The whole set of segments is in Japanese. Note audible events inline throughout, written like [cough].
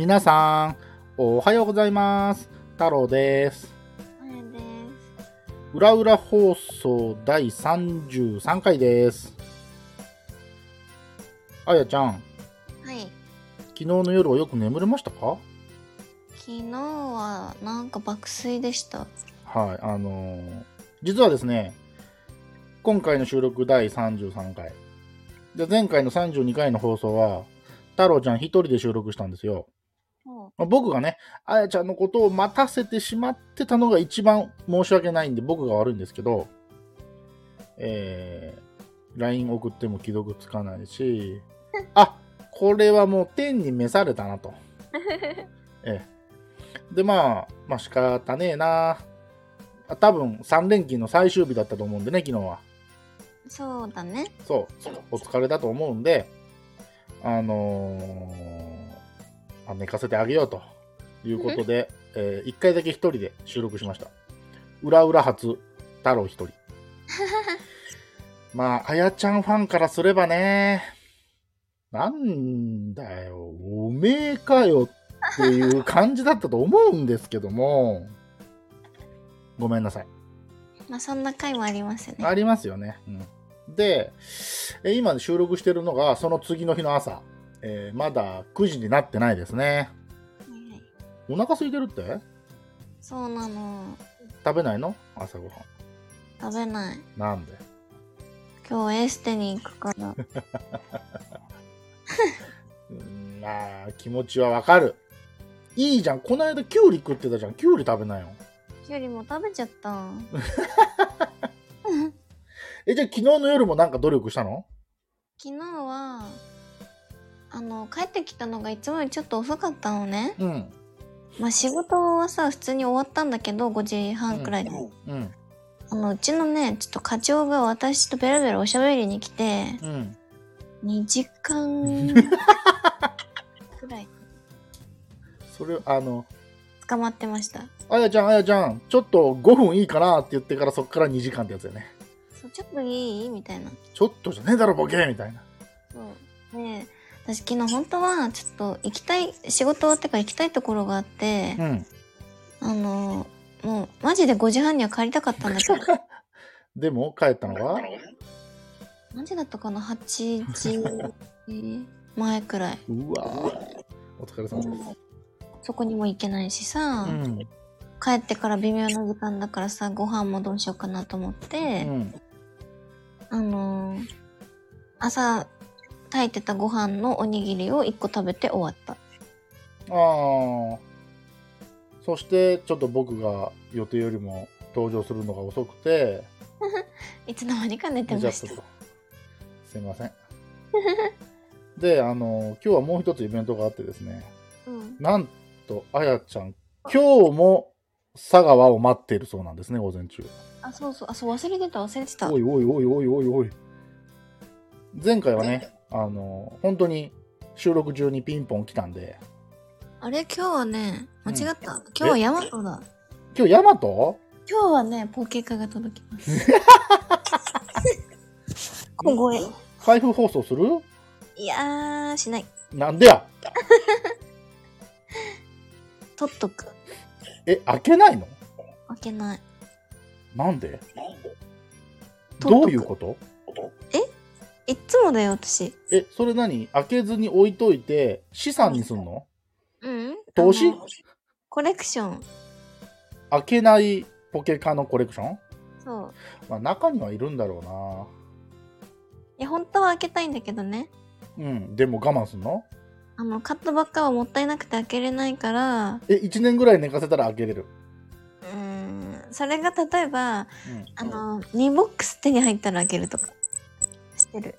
皆さん、おはようございます。太郎です。裏裏放送第33回です。あやちゃん、はい。昨日の夜はよく眠れましたか？昨日はなんか爆睡でした。はい、あのー実はですね、今回の収録第33回。で、前回の32回の放送は、太郎ちゃん一人で収録したんですよ。もまあ僕がね、あやちゃんのことを待たせてしまってたのが一番申し訳ないんで、僕が悪いんですけど、えー、LINE 送っても既読つかないし、[laughs] あこれはもう天に召されたなと。[laughs] ええ。で、まあ、まあ仕方ねえな。あ多分3連休の最終日だったと思うんでね、昨日は。うそうだね。そう、お疲れだと思うんで、あのーあ寝かせてあげようということで、え1回だけ一人で収録しました。裏裏初、太郎一人。[laughs] まあ、あやちゃんファンからすればね、なんだよ、おめえかよっていう感じだったと思うんですけども、ごめんなさい。まあそんな回もありますね。ありますよね。うん、で、え今収録してるのがその次の日の朝。えーまだ9時になってないですね。お腹空いてるって？そうなの。食べないの？朝ごはん。食べない。なんで？今日エステに行くから。[laughs] うんまあ、気持ちはわかる。いいじゃん。この間キュウリ食ってたじゃん。キュウリ食べなよ。きゅうりも食べちゃった。[laughs] え、じゃあ昨日の夜もなんか努力したの？昨日は、あの、帰ってきたのがいつもよりちょっと遅かったのね。うん。まあ仕事はさ、普通に終わったんだけど、5時半くらいで。うん。あの、うちのね、ちょっと課長が私とベラベラおしゃべりに来て、うん。2時間くらい [laughs] それ、あの、捕まってました。あやちゃん、あやちゃん、ちょっと5分いいかなって言ってからそっから2時間ってやつだよね。そうちょっといい？みたいな。ちょっとじゃねえだろ、ボケみたいな。そう。で、私昨日本当はちょっと行きたい、仕事終わってから行きたいところがあって、うん。あの、もうマジで5時半には帰りたかったんだけど、[laughs] でも、帰ったのが何時だったかな ?8 時前くらい。[laughs] うわぁお疲れ様です。そこにも行けないしさ、うん。帰ってから微妙な時間だからさ、ご飯もどうしようかなと思って、うん。あのー朝炊いてたご飯のおにぎりを1個食べて終わった。ああ。そして、ちょっと僕が予定よりも登場するのが遅くて、[laughs] いつの間にか寝てました。すいません。[laughs] で、あの、今日はもう一つイベントがあってですね、うん、なんと、あやちゃん、今日も佐川を待っているそうなんですね、午前中。あ、そうそう、あ、そう、忘れてた、忘れてた。おいおいおいおいおいおい。前回はね、あの、本当に収録中にピンポン来たんで、あれ、今日はね、間違った。ん今日はヤマトだ。今日ヤマト？今日はね、ポケカが届きます。[laughs] 小声。開封放送する？いやー、しない。なんでや？[laughs] 取っとく。え、開けないの？開けない。なんで？どういうこと？いっつもだよ、私。え、それ何？開けずに置いといて資産にすんの？うん投資？あのコレクション。開けないポケカのコレクション？そう。まあ中にはいるんだろいや、本当は開けたいんだけどね。うな。うん。でも我慢すんの？あの、買ったばっかはもったいなくて開けれないから、え、1年ぐらい寝かせたら開けれる？うーん、それが例えば、うん。あの、2ボックス手に入ったら開けるとか。してる。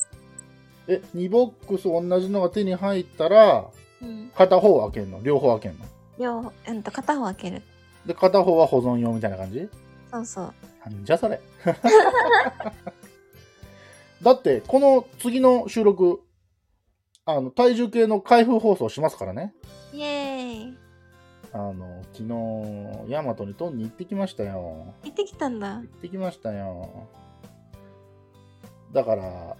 え、2ボックス同じのが手に入ったら、うん。片方開けんの？両方開けんの？両方、うんと、片方開ける。で、片方は保存用みたいな感じ？そうそう。なんじゃそれ？[laughs] だって、この次の収録、あの、体重計の開封放送しますからね。イエーイ。あの、昨日、ヤマトにトンに行ってきましたよ。行ってきたんだ行。ってきましたよ。だから、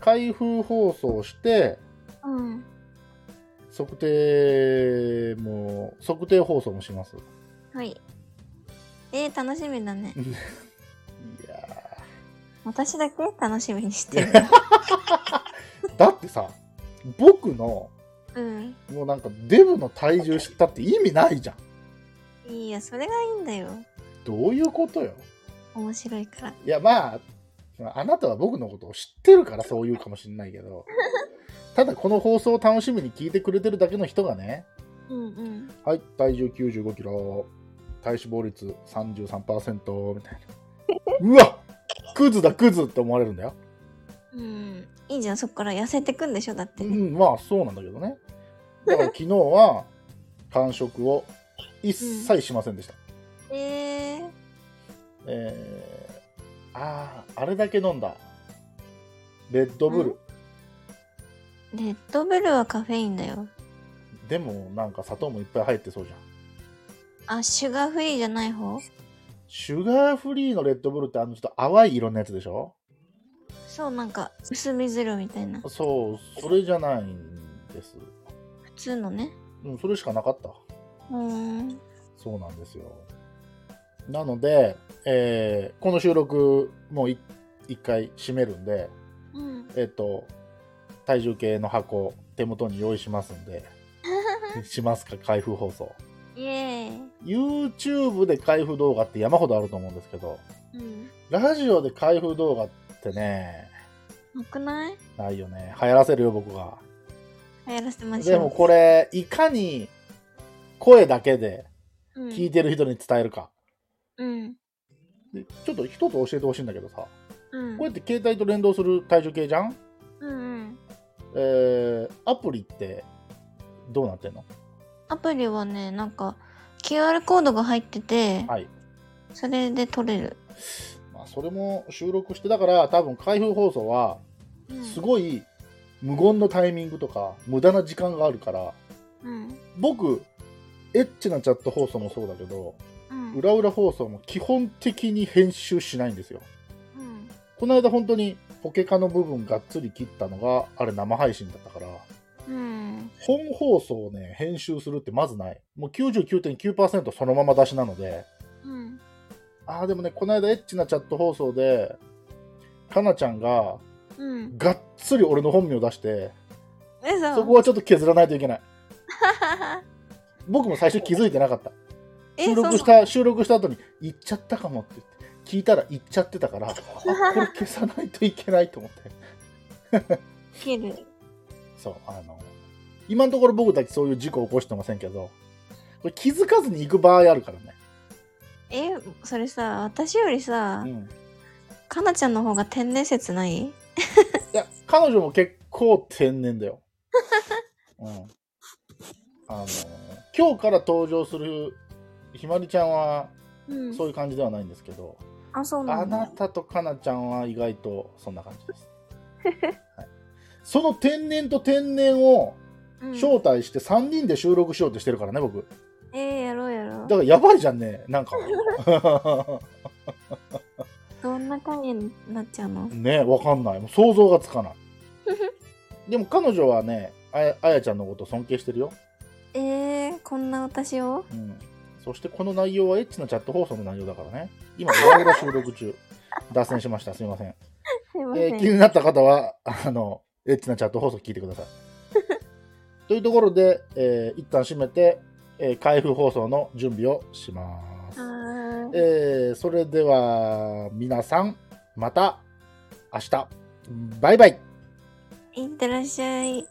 開封放送して、うん。測定も、測定放送もします。はい。えー、楽しみだね。[laughs] いや私だけ楽しみにしてる。ー [laughs] だってさ、僕の、うん。もうなんかデブの体重知ったって意味ないじゃん。いいや、それがいいんだよ。どういうことよ。面白いから。いや、まあ、あなたは僕のことを知ってるからそう言うかもしれないけど、[laughs] ただこの放送を楽しみに聞いてくれてるだけの人がね、うんうん。はい、体重95キロ、体脂肪率33%みたいな。[laughs] うわクズだクズって思われるんだよ。うん。いいじゃん、そっから痩せてくんでしょだってね。うん、まあそうなんだけどね。だから昨日は完食を一切しませんでした。えー、えー、ああ、あれだけ飲んだ。レッドブル。レッドブルはカフェインだよ。でもなんか砂糖もいっぱい入ってそうじゃん。あ、シュガーフリーじゃない方？シュガーフリーのレッドブルってあのちょっと淡い色のやつでしょ？そう、なんか、薄水色みたいな。そう、それじゃないんです。普通のね。うん、それしかなかった。うーん。そうなんですよ。なので、えーこの収録もうい一回閉めるんで、うん。えっ、と、体重計の箱手元に用意しますんで、[laughs] しますか？開封放送。イエーイ。YouTube で開封動画って山ほどあると思うんですけど、うん。ラジオで開封動画ってね、なくない？ないよね。流行らせるよ、僕が。流行らせましょう。でもこれ、いかに声だけでうん、聞いてる人に伝えるか。うん。でちょっと一つ教えてほしいんだけどさ、うん。こうやって携帯と連動する体重計じゃん？うんうん。えー、アプリってどうなってんの？アプリはね、なんか、QR コードが入ってて、はい。それで撮れる。まあ、それも収録して、だから多分開封放送は、うんすごい無言のタイミングとか、無駄な時間があるから、うん。僕、エッチなチャット放送もそうだけど、うん。裏裏放送も基本的に編集しないんですよ。うん。この間本当にポケカの部分がっつり切ったのが、あれ生配信だったから、うん。本放送をね、編集するってまずない。もう99.9%そのまま出しなので、うん。ああ、でもね、この間エッチなチャット放送で、かなちゃんがうん。がっつり俺の本名を出して。そこはちょっと削らないといけない。[laughs] 僕も最初気づいてなかった。え収録した、収録した後に、言っちゃったかもって言って、聞いたら言っちゃってたから、[laughs] あ、これ消さないといけないと思って。そう、あの、今のところ僕たちそういう事故起こしてませんけど、これ気づかずに行く場合あるからね。え、それさ、私よりさう、ん。いかなちゃんの方が天然説ないや、彼女も結構天然だよ。[laughs] うん。あの、今日から登場するひまりちゃんはうんそういう感じではないんですけど、あ、そうなあ。なたとかなちゃんは意外とそんな感じです。[laughs] はい、その天然と天然をうん招待して3人で収録しようとしてるからね、僕。えー、やろうやろう。だからやばいじゃんね、なんか。[laughs] どんな回になっちゃうの？ねわかんない。もう想像がつかない。[laughs] でも彼女はね、あやあやちゃんのこと尊敬してるよ。えー、こんな私を？うん。そしてこの内容はエッチなチャット放送の内容だからね。今、[laughs] 裏裏収録中。脱線しました。すいません。すいません。えー気になった方は、あの、エッチなチャット放送聞いてください。[laughs] というところで、えー一旦閉めて、えー開封放送の準備をします。えーそれでは、皆さん、また明日。バイバイ。いってらっしゃい。